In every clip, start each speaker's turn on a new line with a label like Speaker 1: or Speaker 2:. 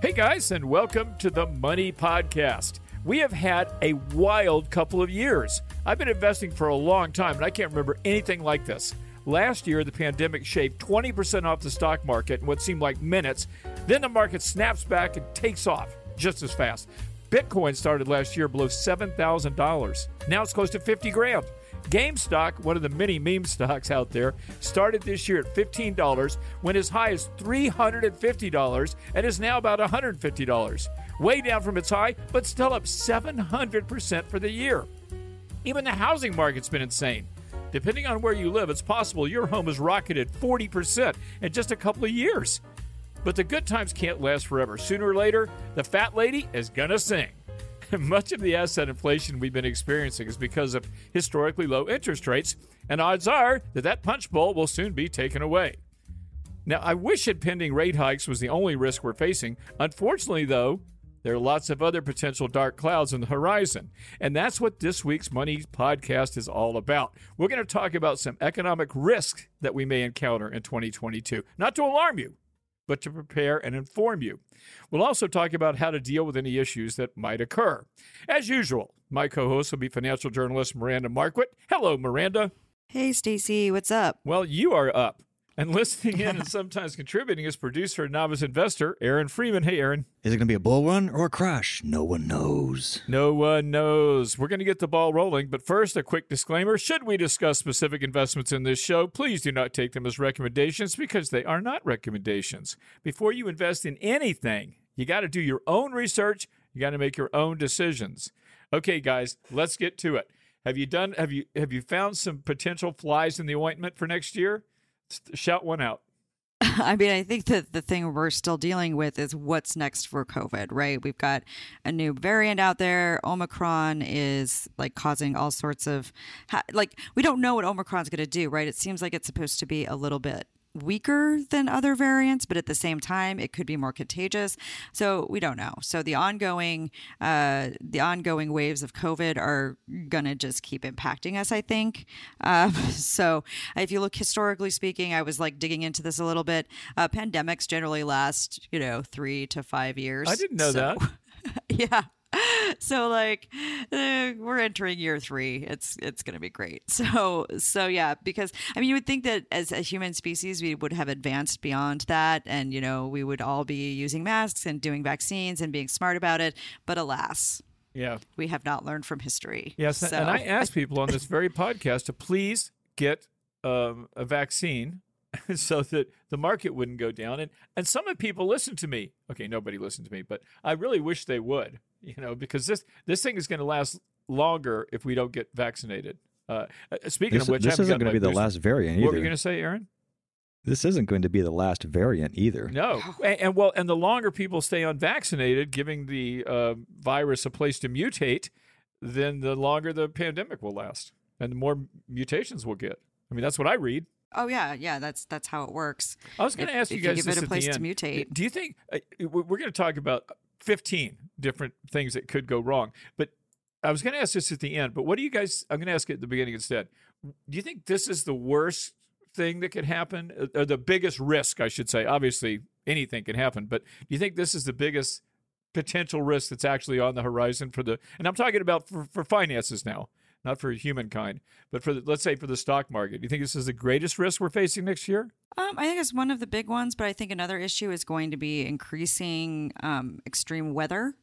Speaker 1: Hey guys, and welcome to the Money Podcast. We have had a wild couple of years. I've been investing for a long time, and I can't remember anything like this. Last year, the pandemic shaved 20% off the stock market in what seemed like minutes. Then the market snaps back and takes off just as fast. Bitcoin started last year below $7,000. Now it's close to 50 grand. GameStop, one of the many meme stocks out there, started this year at $15, went as high as $350, and is now about $150. Way down from its high, but still up 700% for the year. Even the housing market's been insane. Depending on where you live, it's possible your home has rocketed 40% in just a couple of years. But the good times can't last forever. Sooner or later, the fat lady is going to sing. Much of the asset inflation we've been experiencing is because of historically low interest rates, and odds are that that punch bowl will soon be taken away. Now, I wish impending rate hikes was the only risk we're facing. Unfortunately, though, there are lots of other potential dark clouds on the horizon. And that's what this week's Money podcast is all about. We're going to talk about some economic risks that we may encounter in 2022. Not to alarm you, but to prepare and inform you. We'll also talk about how to deal with any issues that might occur. As usual, my co host will be financial journalist Miranda Marquit. Hello, Miranda.
Speaker 2: Hey, Stacy, what's up?
Speaker 1: Well, you are up. And listening in and sometimes contributing is producer and novice investor Aaron Freeman. Hey, Aaron.
Speaker 3: Is it going to be a bull run or a crash? No one knows.
Speaker 1: No one knows. We're going to get the ball rolling, but first, a quick disclaimer. Should we discuss specific investments in this show, please do not take them as recommendations because they are not recommendations. Before you invest in anything, you got to do your own research, you got to make your own decisions. Okay, guys, let's get to it. Have you done have you have you found some potential flies in the ointment for next year? Shout one out.
Speaker 2: I mean, I think that the thing we're still dealing with is what's next for COVID, right? We've got a new variant out there. Omicron is like causing all sorts of, like, we don't know what Omicron's going to do, right? It seems like it's supposed to be a little bit weaker than other variants, but at the same time, it could be more contagious. So we don't know. So the ongoing, uh, the ongoing waves of COVID are gonna just keep impacting us. I think. Um, so if you look historically speaking, I was like digging into this a little bit. Uh, pandemics generally last, you know, three to five years.
Speaker 1: I didn't know
Speaker 2: so,
Speaker 1: that.
Speaker 2: yeah. so like uh, we're entering year three. It's it's going to be great. So so yeah because i mean you would think that as a human species we would have advanced beyond that and you know we would all be using masks and doing vaccines and being smart about it. But alas
Speaker 1: yeah.
Speaker 2: we have not learned from history.
Speaker 1: Yes so. and i asked people on this very podcast to please get um, a vaccine so that the market wouldn't go down and and some of people listen to me okay nobody listened to me but i really wish they would you know, because this this thing is going to last longer if we don't get vaccinated. Uh, uh speaking
Speaker 3: this,
Speaker 1: of which,
Speaker 3: this isn't going to be the last variant either.
Speaker 1: What were you going to say, Aaron?
Speaker 3: This isn't going to be the last variant either.
Speaker 1: No, and, and well, and the longer people stay unvaccinated, giving the uh, virus a place to mutate, then the longer the pandemic will last, and the more mutations we'll get. I mean, that's what I read.
Speaker 2: Oh yeah, yeah. That's that's how it works.
Speaker 1: I was going to ask you guys
Speaker 2: you give
Speaker 1: it
Speaker 2: a place
Speaker 1: to
Speaker 2: mutate.
Speaker 1: Do you think uh, we're going to talk about 15 different things that could go wrong. But I was going to ask this at the end, but what do you guys, I'm going to ask it at the beginning instead. Do you think this is the worst thing that could happen, or the biggest risk, I should say? Obviously, anything can happen, but do you think this is the biggest potential risk that's actually on the horizon for the, and I'm talking about for, for finances now, not for humankind, but for the, let's say for the stock market. Do you think this is the greatest risk we're facing next year?
Speaker 2: Um, I think it's one of the big ones, but I think another issue is going to be increasing um, extreme weather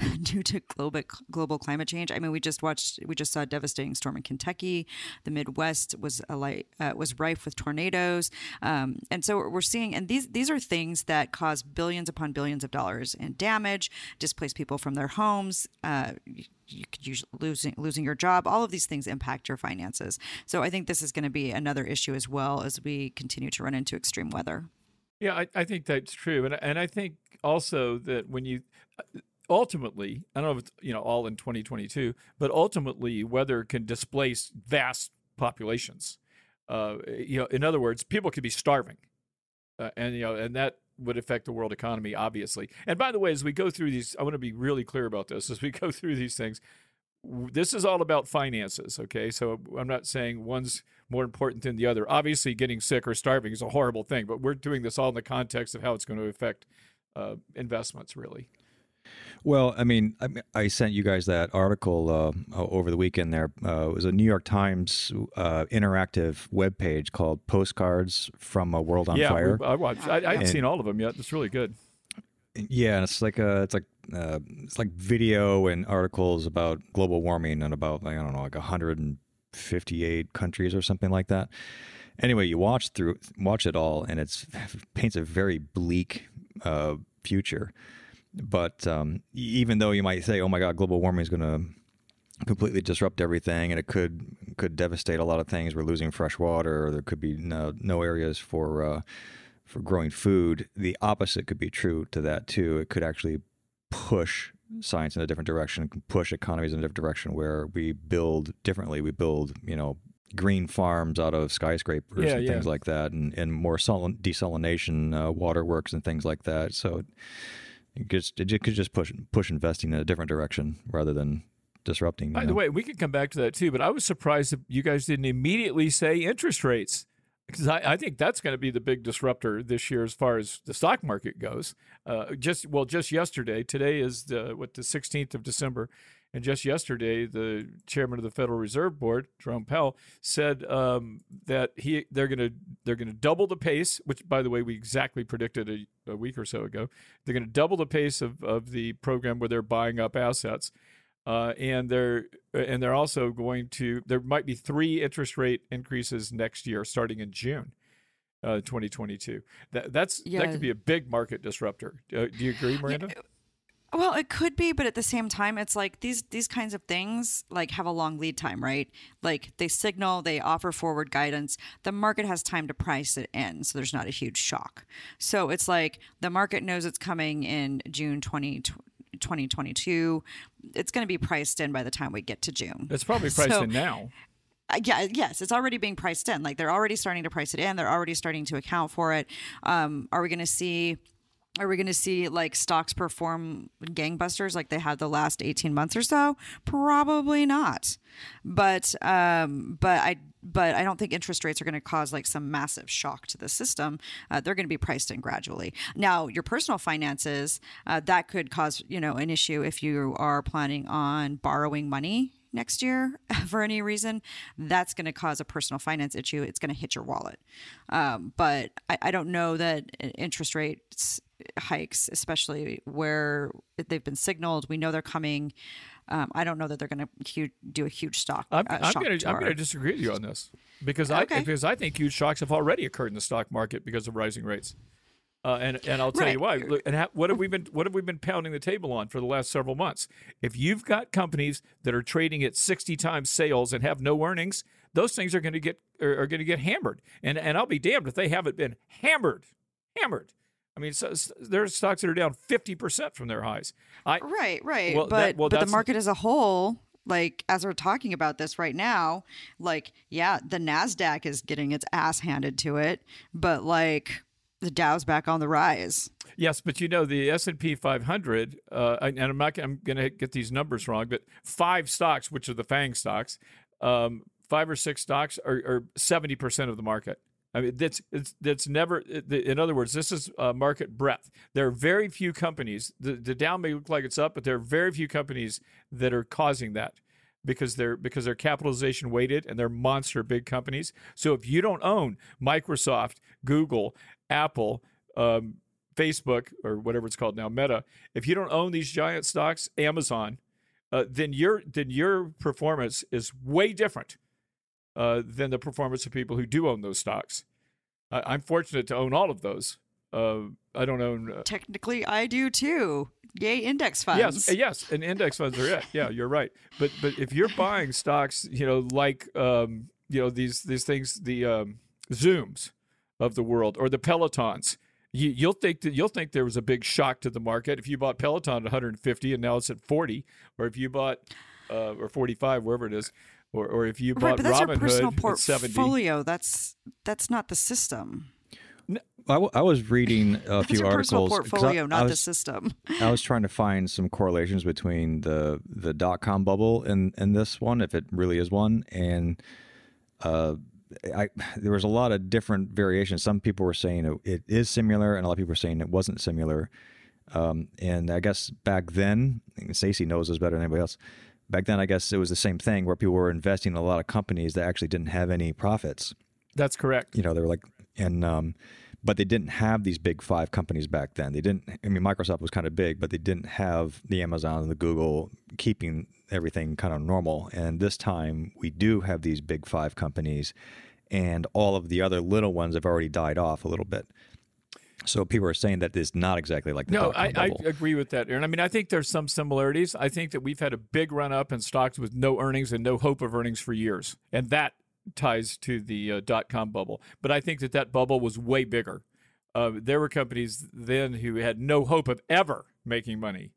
Speaker 2: due to global global climate change. I mean, we just watched, we just saw a devastating storm in Kentucky. The Midwest was light, uh, was rife with tornadoes, um, and so we're seeing, and these these are things that cause billions upon billions of dollars in damage, displace people from their homes. Uh, you could use losing losing your job. All of these things impact your finances. So I think this is going to be another issue as well as we continue to run into extreme weather.
Speaker 1: Yeah, I, I think that's true, and and I think also that when you ultimately, I don't know if it's you know all in 2022, but ultimately weather can displace vast populations. Uh, you know, in other words, people could be starving, uh, and you know, and that would affect the world economy, obviously. And by the way, as we go through these, I want to be really clear about this. As we go through these things, this is all about finances, okay? So I'm not saying one's more important than the other. Obviously, getting sick or starving is a horrible thing, but we're doing this all in the context of how it's going to affect uh, investments, really.
Speaker 3: Well, I mean, I, I sent you guys that article uh, over the weekend. There uh, it was a New York Times uh, interactive web page called "Postcards from a World on
Speaker 1: yeah,
Speaker 3: Fire."
Speaker 1: I watched. I, I haven't seen all of them yet. It's really good.
Speaker 3: Yeah, and it's like a, it's like uh, it's like video and articles about global warming and about like, I don't know, like 158 countries or something like that. Anyway, you watch through watch it all, and it's paints a very bleak uh, future. But um, even though you might say, "Oh my God, global warming is going to completely disrupt everything, and it could could devastate a lot of things," we're losing fresh water, or there could be no, no areas for uh, for growing food. The opposite could be true to that too. It could actually push science in a different direction, push economies in a different direction, where we build differently. We build, you know, green farms out of skyscrapers
Speaker 1: Yeah,
Speaker 3: and
Speaker 1: yeah.
Speaker 3: things like that, and and more desalination uh, waterworks and things like that. So it just it could just push push investing in a different direction rather than disrupting.
Speaker 1: By the way, we could come back to that too, but I was surprised that you guys didn't immediately say interest rates because I, I think that's going to be the big disruptor this year as far as the stock market goes. Uh, just well, just yesterday, today is the what the 16th of December, and just yesterday, the chairman of the Federal Reserve Board, Jerome Powell, said um, that he they're going to they're going to double the pace, which by the way we exactly predicted a, a week or so ago. They're going to double the pace of of the program where they're buying up assets uh, and they're and they're also going to there might be three interest rate increases next year starting in June. Uh, 2022. That that's that could be a big market disruptor. Uh, do you agree, Miranda?
Speaker 2: Well, it could be, but at the same time, it's like these these kinds of things like have a long lead time, right? Like they signal, they offer forward guidance. The market has time to price it in, so there's not a huge shock. So it's like the market knows it's coming in June 20, 2022. It's going to be priced in by the time we get to June.
Speaker 1: It's probably priced
Speaker 2: So-
Speaker 1: in now.
Speaker 2: Uh, yeah, yes, it's already being priced in. Like they're already starting to price it in. They're already starting to account for it. Um, are we going to see? Are we going to see like stocks perform gangbusters like they had the last eighteen months or so? Probably not. But um, but I but I don't think interest rates are going to cause like some massive shock to the system. Uh, they're going to be priced in gradually. Now, your personal finances uh, that could cause you know an issue if you are planning on borrowing money next year for any reason, that's going to cause a personal finance issue. It's going to hit your wallet. Um, but I, I don't know that interest rates hikes, especially where they've been signaled, we know they're coming. Um, I don't know that they're going to do a huge stock.
Speaker 1: I'm,
Speaker 2: uh,
Speaker 1: I'm going
Speaker 2: to
Speaker 1: to I'm going to disagree with you on this because I
Speaker 2: Okay.
Speaker 1: because I think huge shocks have already occurred in the stock market because of rising rates. Uh, and and I'll tell you why. Look, And ha- what have we been what have we been pounding the table on for the last several months? If you've got companies that are trading at 60 times sales and have no earnings, those things are going to get are, are going to get hammered. And and I'll be damned if they haven't been hammered, hammered. I mean, so, s- there are stocks that are down 50 percent from their highs. I
Speaker 2: Right, right.
Speaker 1: Well,
Speaker 2: but
Speaker 1: that- well,
Speaker 2: but the market as a whole, like as we're talking about this right now, like yeah, the Nasdaq is getting its ass handed to it, but like the Dow's back on the rise.
Speaker 1: Yes, but you know the S and P 500, uh, and I'm not. I'm going to get these numbers wrong, but five stocks, which are the Fang stocks, um, five or six stocks are seventy percent of the market. I mean, that's that's never. In other words, this is uh, market breadth. There are very few companies. The, the Dow may look like it's up, but there are very few companies that are causing that because they're because they're capitalization weighted and they're monster big companies. So if you don't own Microsoft, Google, Apple, um, Facebook, or whatever it's called now, Meta, if you don't own these giant stocks, Amazon, uh, then your then your performance is way different uh, than the performance of people who do own those stocks. I, I'm fortunate to own all of those. Uh, I don't own. Uh,
Speaker 2: Technically, I do too. Yay, index funds.
Speaker 1: Yes, uh, yes, and index funds are it. Yeah, you're right. But but if you're buying stocks, you know, like um, you know these these things, the um, Zooms of the world or the Pelotons, you, you'll think that you'll think there was a big shock to the market if you bought Peloton at 150 and now it's at 40, or if you bought uh, or 45, wherever it is, or or if you
Speaker 2: right,
Speaker 1: bought
Speaker 2: but that's your personal
Speaker 1: at 70.
Speaker 2: portfolio. That's that's not the system.
Speaker 3: I, w- I was reading a
Speaker 2: That's
Speaker 3: few
Speaker 2: your personal
Speaker 3: articles. 'cause I-
Speaker 2: portfolio,
Speaker 3: I
Speaker 2: not the system.
Speaker 3: I was trying to find some correlations between the the dot com bubble and and this one, if it really is one, and uh, I there was a lot of different variations. Some people were saying it, it is similar, and a lot of people were saying it wasn't similar. Um, and I guess back then, Stacy knows this better than anybody else. Back then, I guess it was the same thing where people were investing in a lot of companies that actually didn't have any profits.
Speaker 1: That's correct.
Speaker 3: You know, they were like, and um, but they didn't have these big five companies back then. They didn't. I mean, Microsoft was kind of big, but they didn't have the Amazon and the Google keeping everything kind of normal. And this time, we do have these big five companies, and all of the other little ones have already died off a little bit. So people are saying that it's not exactly like the
Speaker 1: no.
Speaker 3: I,
Speaker 1: I, agree with that, Aaron. I mean, I think there's some similarities. I think that we've had a big run up in stocks with no earnings and no hope of earnings for years, and that ties to the uh, dot com bubble. But I think that that bubble was way bigger. Uh, there were companies then who had no hope of ever making money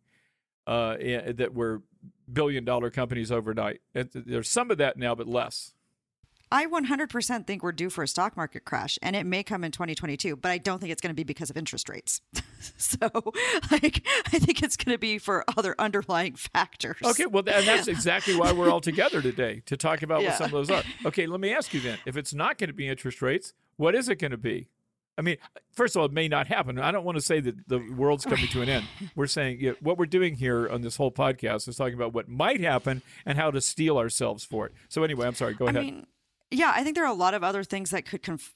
Speaker 1: uh, that were billion dollar companies overnight. And there's some of that now, but less.
Speaker 2: I 100% think we're due for a stock market crash, and it may come in 2022, but I don't think it's going to be because of interest rates. so, like, I think it's going to be for other underlying factors.
Speaker 1: Okay, well, and that's exactly why we're all together today to talk about yeah. what some of those are. Okay, let me ask you then: if it's not going to be interest rates, what is it going to be? I mean, first of all, it may not happen. I don't want to say that the world's coming to an end. We're saying you know, what we're doing here on this whole podcast is talking about what might happen and how to steel ourselves for it. So, anyway, I'm sorry. Go ahead.
Speaker 2: Mean, yeah, I think there are a lot of other things that could conf-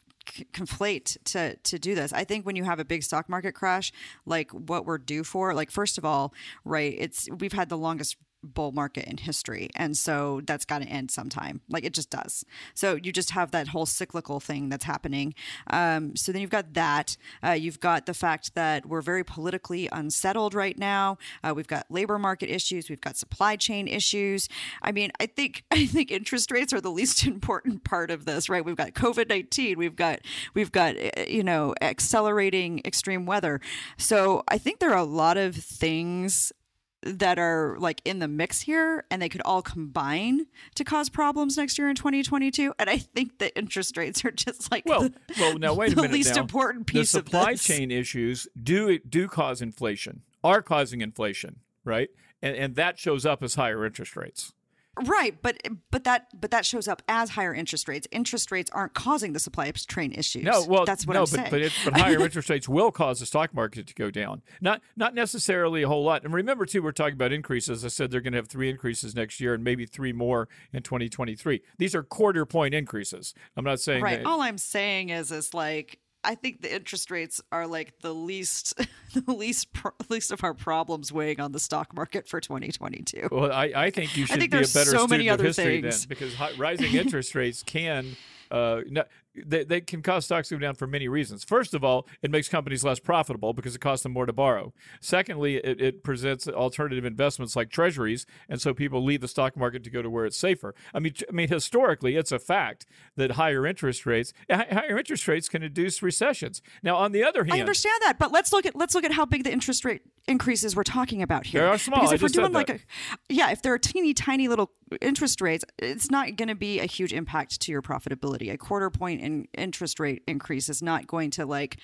Speaker 2: conflate to to do this. I think when you have a big stock market crash, like what we're due for, like first of all, right, it's we've had the longest bull market in history. And so that's got to end sometime. Like it just does. So you just have that whole cyclical thing that's happening. Um, so then you've got that. Uh, you've got the fact that we're very politically unsettled right now. Uh, we've got labor market issues. We've got supply chain issues. I mean, I think I think interest rates are the least important part of this, right? We've got COVID nineteen. We've got we've got uh, you know accelerating extreme weather. So I think there are a lot of things that are like in the mix here and they could all combine to cause problems next year in 2022 and i think the interest rates are just like
Speaker 1: well
Speaker 2: the,
Speaker 1: well now wait a
Speaker 2: the
Speaker 1: minute
Speaker 2: least
Speaker 1: now.
Speaker 2: important piece of
Speaker 1: the supply chain issues do do cause inflation are causing inflation right? And and that shows up as higher interest rates
Speaker 2: Right, but but that but that shows up as higher interest rates. Interest rates aren't causing the supply train issues.
Speaker 1: No, well,
Speaker 2: that's what
Speaker 1: no,
Speaker 2: I'm
Speaker 1: but,
Speaker 2: saying.
Speaker 1: But, it, but higher interest rates will cause the stock market to go down. Not not necessarily a whole lot. And remember too, we're talking about increases. I said they're going to have three increases next year and maybe three more in 2023. These are quarter point increases. I'm not saying
Speaker 2: right.
Speaker 1: That,
Speaker 2: All I'm saying is is like I think the interest rates are like the least, the least, pro- least of our problems weighing on the stock market for 2022.
Speaker 1: Well, I, I think you should
Speaker 2: think
Speaker 1: be a better
Speaker 2: so
Speaker 1: student
Speaker 2: many
Speaker 1: of history
Speaker 2: things.
Speaker 1: then, because hi- rising interest rates can uh, no, they, they can cause stocks to go down for many reasons. First of all, it makes companies less profitable because it costs them more to borrow. Secondly, it, it presents alternative investments like treasuries, and so people leave the stock market to go to where it's safer. I mean, I mean, historically, it's a fact that higher interest rates higher interest rates can induce recessions. Now, on the other hand,
Speaker 2: I understand that, but let's look at let's look at how big the interest rate increases we're talking about here.
Speaker 1: They are small.
Speaker 2: Because
Speaker 1: I
Speaker 2: if we're
Speaker 1: just
Speaker 2: doing like a yeah, if there are teeny tiny little interest rates, it's not going to be a huge impact to your profitability. A quarter point in interest rate increase is not going to like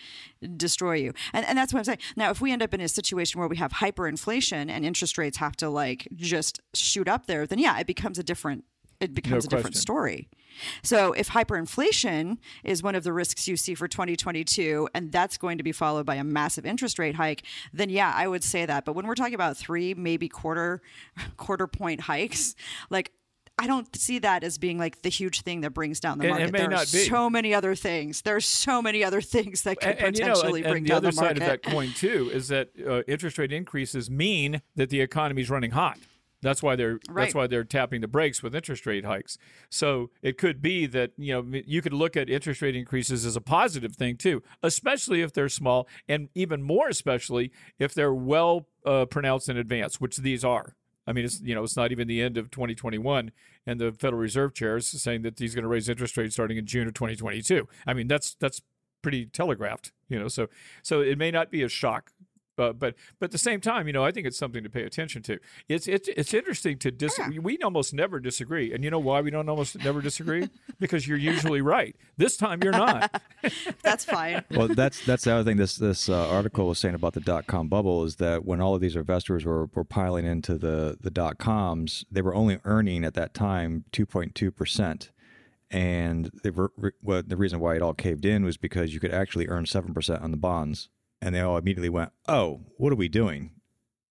Speaker 2: destroy you. And and that's what I'm saying. Now, if we end up in a situation where we have hyperinflation and interest rates have to like just shoot up there, then yeah, it becomes a different it becomes a different story. So if hyperinflation is one of the risks you see for 2022 and that's going to be followed by a massive interest rate hike, then yeah, I would say that. But when we're talking about 3 maybe quarter quarter point hikes, like I don't see that as being like the huge thing that brings down the market.
Speaker 1: may
Speaker 2: there are so many other things. There's so many other things that could
Speaker 1: and, and, you know,
Speaker 2: potentially
Speaker 1: and,
Speaker 2: bring
Speaker 1: and the
Speaker 2: down
Speaker 1: other
Speaker 2: the market.
Speaker 1: side of that coin too is that uh, interest rate increases mean that the economy is running hot. That's why they're
Speaker 2: Right.
Speaker 1: that's why they're tapping the brakes with interest rate hikes. So it could be that you know you could look at interest rate increases as a positive thing too, especially if they're small, and even more especially if they're well uh, pronounced in advance, which these are. I mean, it's you know it's not even the end of 2021, and the Federal Reserve chair is saying that he's going to raise interest rates starting in June of 2022. I mean, that's that's pretty telegraphed, you know. So so it may not be a shock. Uh, but but at the same time, you know, I think it's something to pay attention to. It's it's it's interesting to dis. We almost never disagree, and you know why we don't almost never disagree? because you're usually right. This time you're not.
Speaker 2: That's fine.
Speaker 3: well, that's that's the other thing. This this uh, article was saying about the dot com bubble is that when all of these investors were, were piling into the the dot coms, they were only earning at that time two point two percent, and they were, well, the reason why it all caved in was because you could actually earn seven percent on the bonds, and they all immediately went, "Oh, what are we doing?"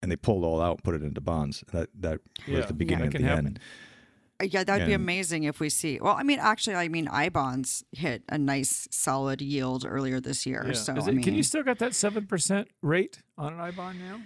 Speaker 3: And they pulled all out, put it into bonds. That that
Speaker 1: Yeah.
Speaker 3: was the beginning
Speaker 1: that
Speaker 3: of the
Speaker 1: happen.
Speaker 3: end.
Speaker 2: Uh, Yeah, that'd be amazing if we see. Well, I mean, actually, I mean, I bonds hit a nice solid yield earlier this year.
Speaker 1: Yeah.
Speaker 2: So
Speaker 1: Is
Speaker 2: I mean,
Speaker 1: can you still got that seven percent rate on an I bond now?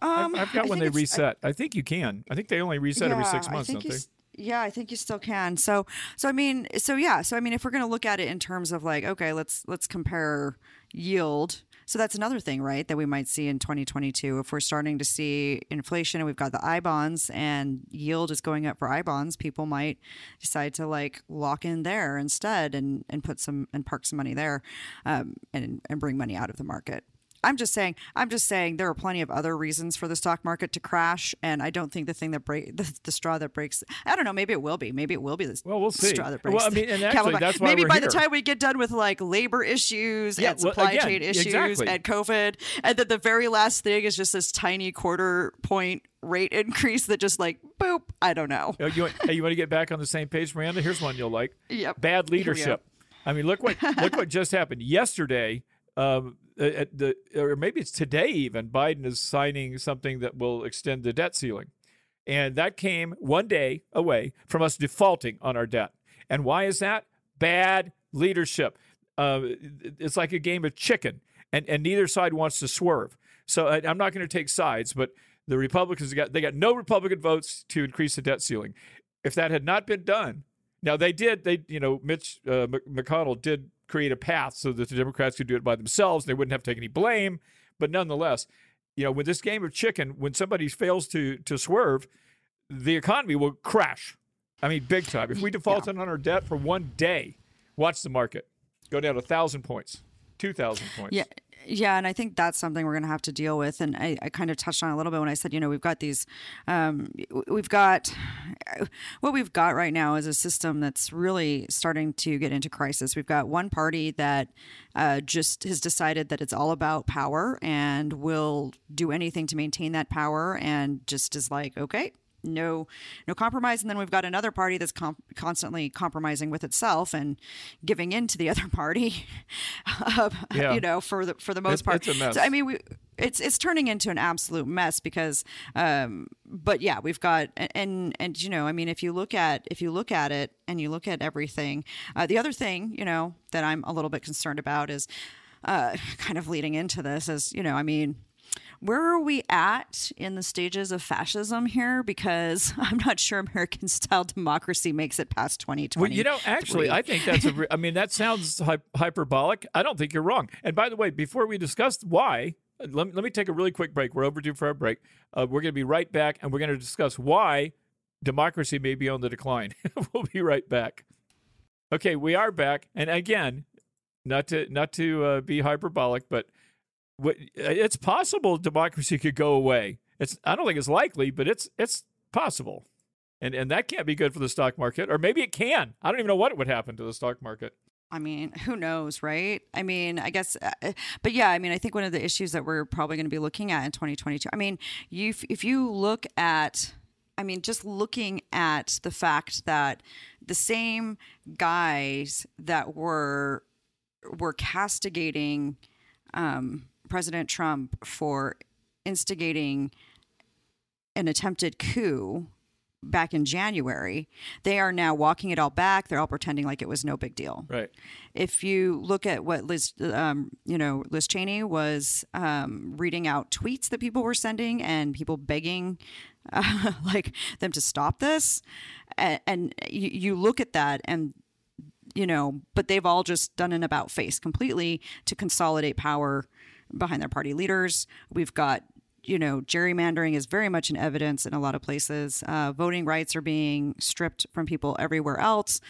Speaker 2: um,
Speaker 1: I've, I've got
Speaker 2: I
Speaker 1: when they
Speaker 2: it's- I-
Speaker 1: reset. I, think you can. I think they only reset every six months, don't they?
Speaker 2: Yeah, I think you still can. So, so I mean, so yeah, so I mean, if we're going to look at it in terms of like, okay, let's let's compare yield. So that's another thing, right? That we might see in 2022 if we're starting to see inflation and we've got the I bonds and yield is going up for I bonds, people might decide to like lock in there instead and and put some and park some money there, um, and and bring money out of the market. I'm just saying. I'm just saying there are plenty of other reasons for the stock market to crash, and I don't think the thing that break the, the straw that breaks. I don't know. Maybe it will be. Maybe it will be the
Speaker 1: Well, we'll see.
Speaker 2: straw that breaks.
Speaker 1: Well, I mean, and actually, that's why
Speaker 2: maybe by
Speaker 1: here.
Speaker 2: the time we get done with like labor issues
Speaker 1: Yeah,
Speaker 2: and
Speaker 1: well,
Speaker 2: supply
Speaker 1: again,
Speaker 2: chain issues
Speaker 1: exactly.
Speaker 2: and COVID, and then the very last thing is just this tiny quarter point rate increase that just like boop. I don't know.
Speaker 1: Oh, you want, hey, you want to get back on the same page, Miranda? Here's one you'll like.
Speaker 2: Yep.
Speaker 1: Bad
Speaker 2: Here we go.
Speaker 1: leadership. I mean, look what look what just happened yesterday. Um, at the or maybe it's today even. Biden is signing something that will extend the debt ceiling, and that came one day away from us defaulting on our debt. And why is that? Bad leadership. Uh, it's like a game of chicken, and and neither side wants to swerve. So I, I'm not going to take sides, but the Republicans got they got no Republican votes to increase the debt ceiling. If that had not been done, now they did. They you know Mitch uh, McConnell did create a path so that the Democrats could do it by themselves. They wouldn't have to take any blame. But nonetheless, you know, with this game of chicken, when somebody fails to to swerve, the economy will crash. I mean, big time. If we defaulted on our debt for one day, watch the market go down a thousand points, two thousand points.
Speaker 2: Yeah. Yeah, and I think that's something we're going to have to deal with. And I, I kind of touched on a little bit when I said, you know, we've got these, um, we've got, what we've got right now is a system that's really starting to get into crisis. We've got one party that uh, just has decided that it's all about power and will do anything to maintain that power and just is like, okay, no no compromise and then we've got another party that's com- constantly compromising with itself and giving in to the other party uh,
Speaker 1: Yeah.
Speaker 2: you know for the for the most
Speaker 1: It's-
Speaker 2: part
Speaker 1: it's a mess.
Speaker 2: so i mean we it's it's turning into an absolute mess because um but yeah we've got and and you know i mean if you look at if you look at it and you look at everything uh, the other thing you know that i'm a little bit concerned about is uh kind of leading into this is you know i mean where are we at in the stages of fascism here? Because I'm not sure American style democracy makes it past 2020.
Speaker 1: Well, you know, actually, I think that's a. re- I mean, that sounds hy- hyperbolic. I don't think you're wrong. And by the way, before we discuss why, let me, let me take a really quick break. We're overdue for our break. Uh, we're going to be right back, and we're going to discuss why democracy may be on the decline. we'll be right back. Okay, we are back, and again, not to not to uh, be hyperbolic, but it's possible democracy could go away. It's I don't think it's likely, but it's it's possible and and that can't be good for the stock market or maybe it can i don't even know what would happen to the stock market
Speaker 2: I mean, who knows, right? I mean, I guess, uh, but yeah, I mean, I think one of the issues that we're probably going to be looking at in 2022. I mean, you if, if you look at, I mean, just looking at the fact that the same guys that were were castigating um, President Trump for instigating an attempted coup back in January, they are now walking it all back. They're all pretending like it was no big deal.
Speaker 1: right
Speaker 2: If you look at what Liz, um, you know, Liz Cheney was um, reading out tweets that people were sending and people begging, uh, like them to stop this, and, and you, you look at that and you know, but they've all just done an about face completely to consolidate power behind their party leaders. We've got, you know, gerrymandering is very much in evidence in a lot of places. Uh, voting rights are being stripped from people everywhere else.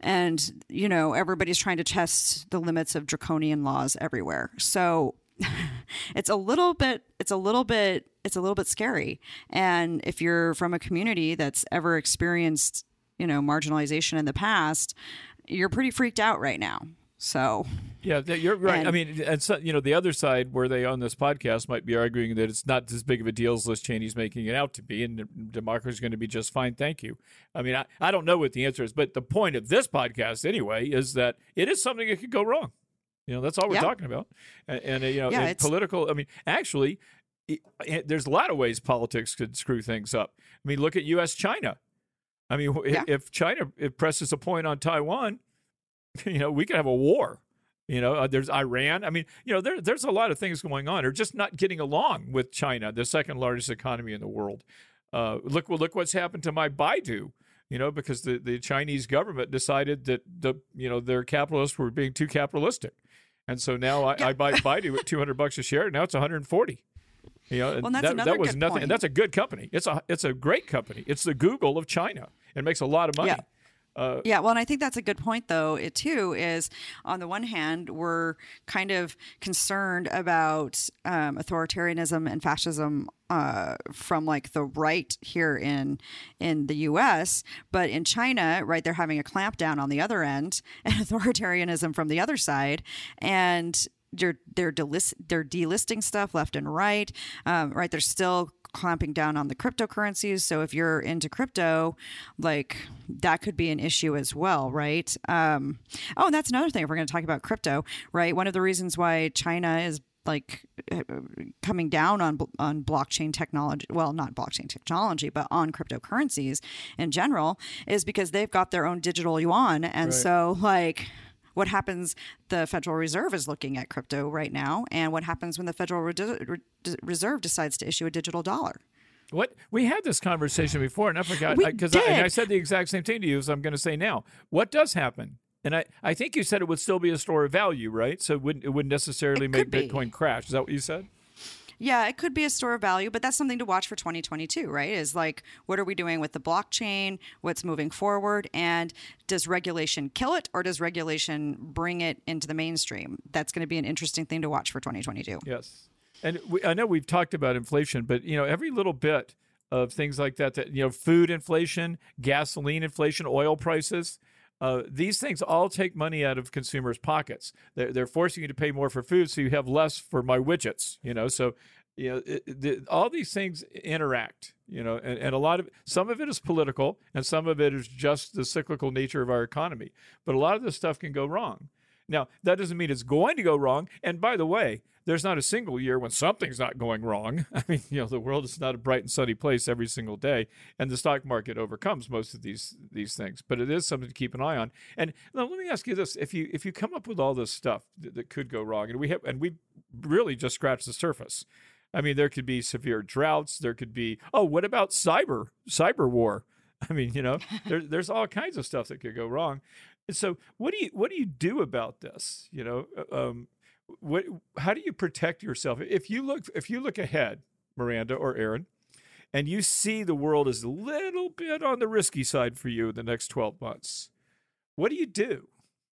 Speaker 2: And, you know, everybody's trying to test the limits of draconian laws everywhere. So it's a little bit, it's a little bit, it's a little bit scary. And if you're from a community that's ever experienced, you know, marginalization in the past, you're pretty freaked out right now. So,
Speaker 1: yeah you're right i mean and so, you know the other side where they on this podcast might be arguing that it's not as big of a deal as liz cheney's making it out to be and democracy is going to be just fine thank you i mean I, I don't know what the answer is but the point of this podcast anyway is that it is something that could go wrong You know, that's all we're
Speaker 2: Yeah.
Speaker 1: talking about. And, and uh, you know,
Speaker 2: Yeah,
Speaker 1: political. I mean, actually, it, it- there's a lot of ways politics could screw things up. I mean, look at U.S. China. I mean, if,
Speaker 2: Yeah.
Speaker 1: if China presses a point on Taiwan, you know, we could have a war. You know, uh, there's Iran. I mean, you know, there, there's a lot of things going on. They're just not getting along with China, the second largest economy in the world. Uh, look, well, look what's happened to my Baidu. You know, because the, the Chinese government decided that the you know their capitalists were being too capitalistic, and so now I, I buy Baidu at 200 bucks a share. Now it's 140. You know,
Speaker 2: Well,
Speaker 1: that, that was nothing.
Speaker 2: point.
Speaker 1: And that's a good company. It's a it's a great company. It's the Google of China. It makes a lot of money.
Speaker 2: Yeah.
Speaker 1: Uh,
Speaker 2: Yeah, well, and I think that's a good point, though. It too is on the one hand, we're kind of concerned about um, authoritarianism and fascism uh, from like the right here in in the U.S., but in China, right, they're having a clampdown on the other end and authoritarianism from the other side, and they're they're delist, they're delisting stuff left and right. Um, right, they're still clamping down on the cryptocurrencies. So if you're into crypto, like that could be an issue as well, right? Um, oh, and that's another thing. If we're going to talk about crypto, right? One of the reasons why China is like uh, coming down on on blockchain technology well not blockchain technology but on cryptocurrencies in general is because they've got their own digital yuan and
Speaker 1: Right.
Speaker 2: so like what happens the federal reserve is looking at crypto right now and what happens when the federal Re- Re- reserve decides to issue a digital dollar
Speaker 1: What we had this conversation before, and I forgot because I, I said the exact same thing to you as I'm going to say now. What does happen? And I, I think you said it would still be a store of value, right? So it wouldn't it wouldn't necessarily
Speaker 2: It
Speaker 1: make
Speaker 2: be.
Speaker 1: Bitcoin crash. Is that what you said?
Speaker 2: Yeah, it could be a store of value, but that's something to watch for 2022, right? Is like, what are we doing with the blockchain? What's moving forward? And does regulation kill it or does regulation bring it into the mainstream? That's going to be an interesting thing to watch for 2022.
Speaker 1: Yes. And we, I know we've talked about inflation, but you know every little bit of things like that, that you know, food inflation, gasoline inflation, oil prices. Uh, these things all take money out of consumers' pockets. They're, they're forcing you to pay more for food, so you have less for my widgets. You know, so you know it, the, all these things interact. You know, and, and a lot of some of it is political, and some of it is just the cyclical nature of our economy. But a lot of this stuff can go wrong. Now, that doesn't mean it's going to go wrong. And by the way, there's not a single year when something's not going wrong. I mean, you know, the world is not a bright and sunny place every single day, and the stock market overcomes most of these these things. But it is something to keep an eye on. And now, let me ask you this: if you if you come up with all this stuff that, that could go wrong, and we have, and we really just scratched the surface. I mean, there could be severe droughts. There could be oh, what about cyber cyber war? I mean, you know, there, there's all kinds of stuff that could go wrong. And so, what do you what do you do about this? You know, um, what how do you protect yourself if you look if you look ahead, Miranda or Aaron, and you see the world is a little bit on the risky side for you in the next twelve months? What do you do?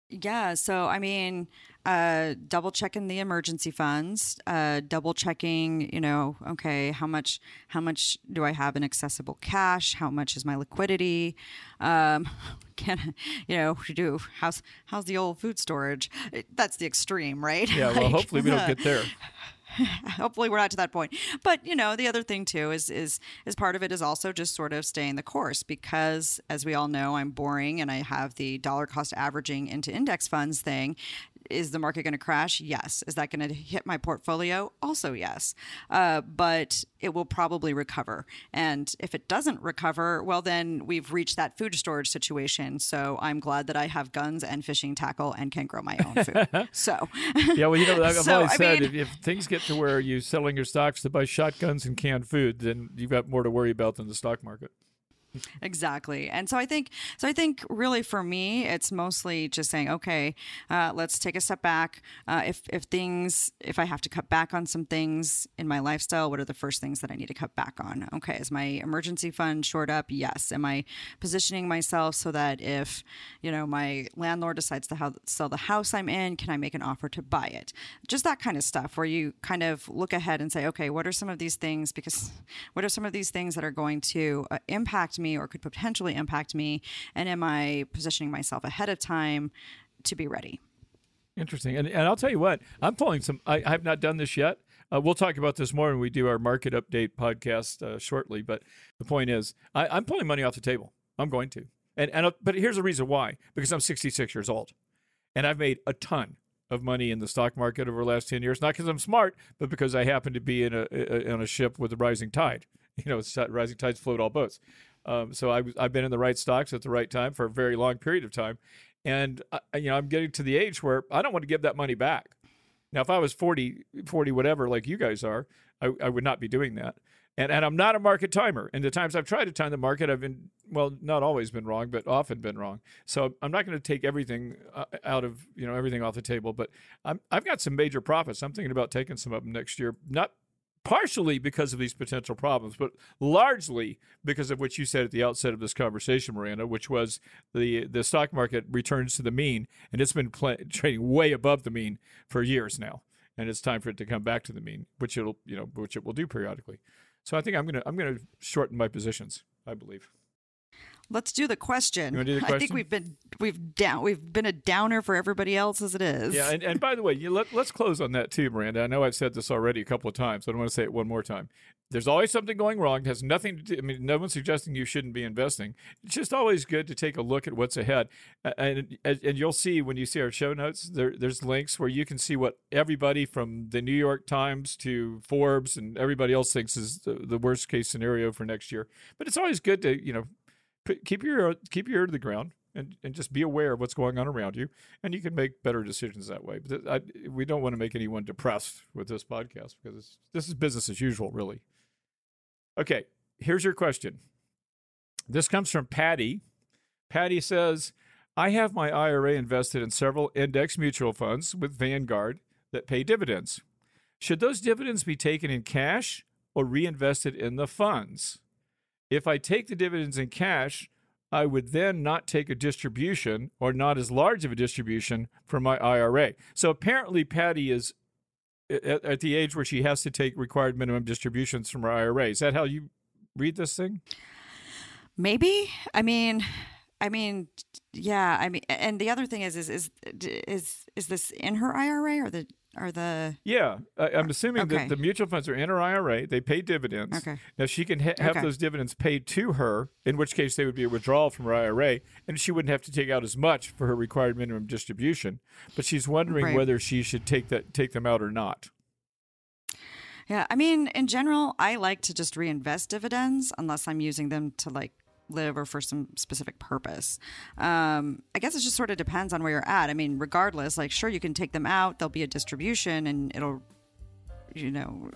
Speaker 2: Yeah, so I mean, uh, double checking the emergency funds, uh, double checking, you know, okay, how much how much do I have in accessible cash? How much is my liquidity? Um, can you know do how's how's the old food storage? That's the extreme, right?
Speaker 1: Yeah, well,
Speaker 2: Like,
Speaker 1: hopefully we don't get there.
Speaker 2: hopefully we're not to that point. But you know the other thing too is is is part of it is also just sort of staying the course because as we all know i'm boring and i have the dollar cost averaging into index funds thing is the market going to crash? Yes. Is that going to hit my portfolio? Also yes. Uh, but it will probably recover. And if it doesn't recover well then we've reached that food storage situation. So i'm glad that i have guns and fishing tackle and can grow my own food. So
Speaker 1: Yeah, well, you know, I've
Speaker 2: So,
Speaker 1: always
Speaker 2: I
Speaker 1: said
Speaker 2: mean-
Speaker 1: if, if things get to where you're selling your stocks to buy shotguns and canned food, then you've got more to worry about than the stock market.
Speaker 2: Exactly. And so I think so I think really for me it's mostly just saying okay, uh, let's take a step back. Uh, if if things if I have to cut back on some things in my lifestyle, what are the first things that I need to cut back on? Okay, is my emergency fund short up? Yes. Am I positioning myself so that if you know my landlord decides to sell the house I'm in, can I make an offer to buy it? Just that kind of stuff where you kind of look ahead and say, okay, what are some of these things? Because what are some of these things that are going to uh, impact me or could potentially impact me? And am I positioning myself ahead of time to be ready?
Speaker 1: Interesting. And, and I'll tell you what, I'm pulling some, I, I have not done this yet. Uh, we'll talk about this more when we do our market update podcast uh, shortly. But the point is, I, I'm pulling money off the table. I'm going to. And, and uh, but here's the reason why because I'm 66 years old and I've made a ton of money in the stock market over the last 10 years, not because I'm smart, but because I happen to be in a, a on a ship with a rising tide. You know, rising tides float all boats. Um, so I, I've been in the right stocks at the right time for a very long period of time. And, uh, you know, I'm getting to the age where I don't want to give that money back. Now, if I was 40, 40 whatever, like you guys are, I, I would not be doing that. And, and I'm not a market timer. And the times I've tried to time the market, I've been, well, not always been wrong, but often been wrong. So I'm not going to take everything uh, out of, you know, everything off the table. But I'm, I've got some major profits. I'm thinking about taking some of them next year. Not partially because of these potential problems, but largely because of what you said at the outset of this conversation, Miranda, which was the the stock market returns to the mean, and it's been trading way above the mean for years now, and it's time for it to come back to the mean, which it'll you know which it will do periodically. So I think I'm gonna I'm gonna shorten my positions. I believe.
Speaker 2: Let's do the question.
Speaker 1: You do the question?
Speaker 2: I think we've been we've down we've been a downer for everybody else as it is.
Speaker 1: Yeah, and, and by the way, you let, let's close on that too, Miranda. I know I've said this already a couple of times, but I want to say it one more time. There's always something going wrong. It has nothing to do. I mean, no one's suggesting you shouldn't be investing. It's just always good to take a look at what's ahead, and and, and you'll see when you see our show notes. There, there's links where you can see what everybody from the New York Times to Forbes and everybody else thinks is the, the worst case scenario for next year. But it's always good to you know keep your keep your ear to the ground and, and just be aware of what's going on around you, and you can make better decisions that way. But I, we don't want to make anyone depressed with this podcast because this is business as usual, really. Okay, here's your question. This comes from Patty. Patty says, I have my IRA invested in several index mutual funds with Vanguard that pay dividends. Should those dividends be taken in cash or reinvested in the funds? If I take the dividends in cash, I would then not take a distribution or not as large of a distribution from my IRA. So apparently, Patty is at, at, the age where she has to take required minimum distributions from her IRA. Is that how you read this thing?
Speaker 2: Maybe. I mean, I mean, yeah. I mean, and the other thing is, is, is, is, is this in her IRA or the are the
Speaker 1: yeah I, am assuming okay. that the mutual funds are in her ira they pay dividends
Speaker 2: okay
Speaker 1: now she can ha- have okay. those dividends paid to her in which case they would be a withdrawal from her ira and she wouldn't have to take out as much for her required minimum distribution but she's wondering
Speaker 2: right.
Speaker 1: whether she should take that take them out or not
Speaker 2: yeah i mean in general i like to just reinvest dividends unless i'm using them to like live or for some specific purpose. Um, I guess it just sort of depends on where you're at. I mean, regardless, like, sure, you can take them out, there'll be a distribution and it'll, you know,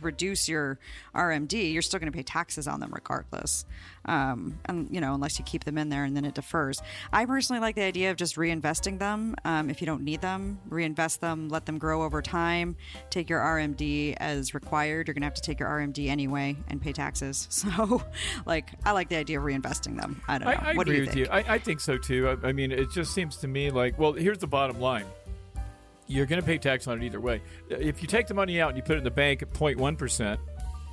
Speaker 2: reduce your RMD, you're still going to pay taxes on them regardless. Um, and you know, unless you keep them in there and then it defers. I personally like the idea of just reinvesting them. Um, if you don't need them, reinvest them, let them grow over time. Take your RMD as required. You're going to have to take your RMD anyway and pay taxes. So, like, I like the idea of reinvesting them. I don't know.
Speaker 1: I, I
Speaker 2: what
Speaker 1: agree
Speaker 2: do you
Speaker 1: with
Speaker 2: think?
Speaker 1: you. I, I think so too. I, I mean, it just seems to me like, well, here's the bottom line you're going to pay tax on it either way. If you take the money out and you put it in the bank at 0.1%,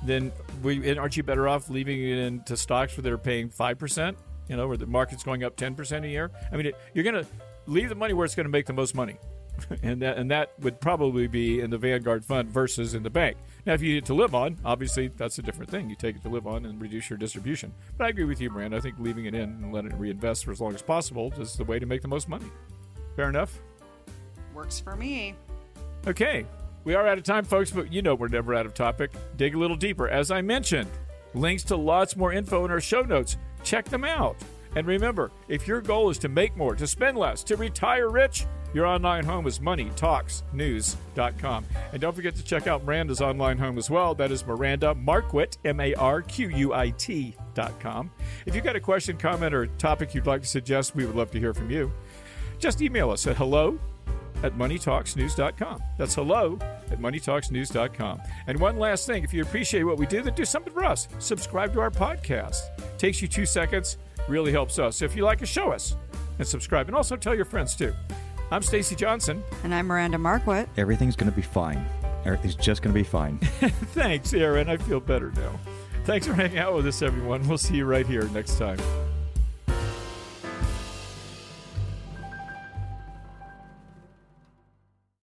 Speaker 1: then we, aren't you better off leaving it into stocks where they're paying 5%, you know, where the market's going up 10% a year? I mean, it, you're going to leave the money where it's going to make the most money. and that and that would probably be in the Vanguard fund versus in the bank. Now, if you need it to live on, obviously that's a different thing. You take it to live on and reduce your distribution. But I agree with you, Brand. I think leaving it in and letting it reinvest for as long as possible is the way to make the most money. Fair enough.
Speaker 2: Works for me.
Speaker 1: Okay, we are out of time, folks, but you know we're never out of topic. Dig a little deeper. As I mentioned, links to lots more info in our show notes. Check them out. And remember, if your goal is to make more, to spend less, to retire rich, your online home is moneytalksnews.com. And don't forget to check out Miranda's online home as well. That is Miranda Marquit, M A R Q U I T.com. If you've got a question, comment, or topic you'd like to suggest, we would love to hear from you. Just email us at hello at moneytalksnews.com. That's hello at moneytalksnews.com. And one last thing if you appreciate what we do, then do something for us. Subscribe to our podcast. Takes you two seconds, really helps us. So if you like us, show us and subscribe. And also tell your friends too. I'm Stacy Johnson.
Speaker 2: And I'm Miranda Marquit.
Speaker 3: Everything's going to be fine. Everything's just going to be fine.
Speaker 1: Thanks, Aaron. I feel better now. Thanks for hanging out with us, everyone. We'll see you right here next time.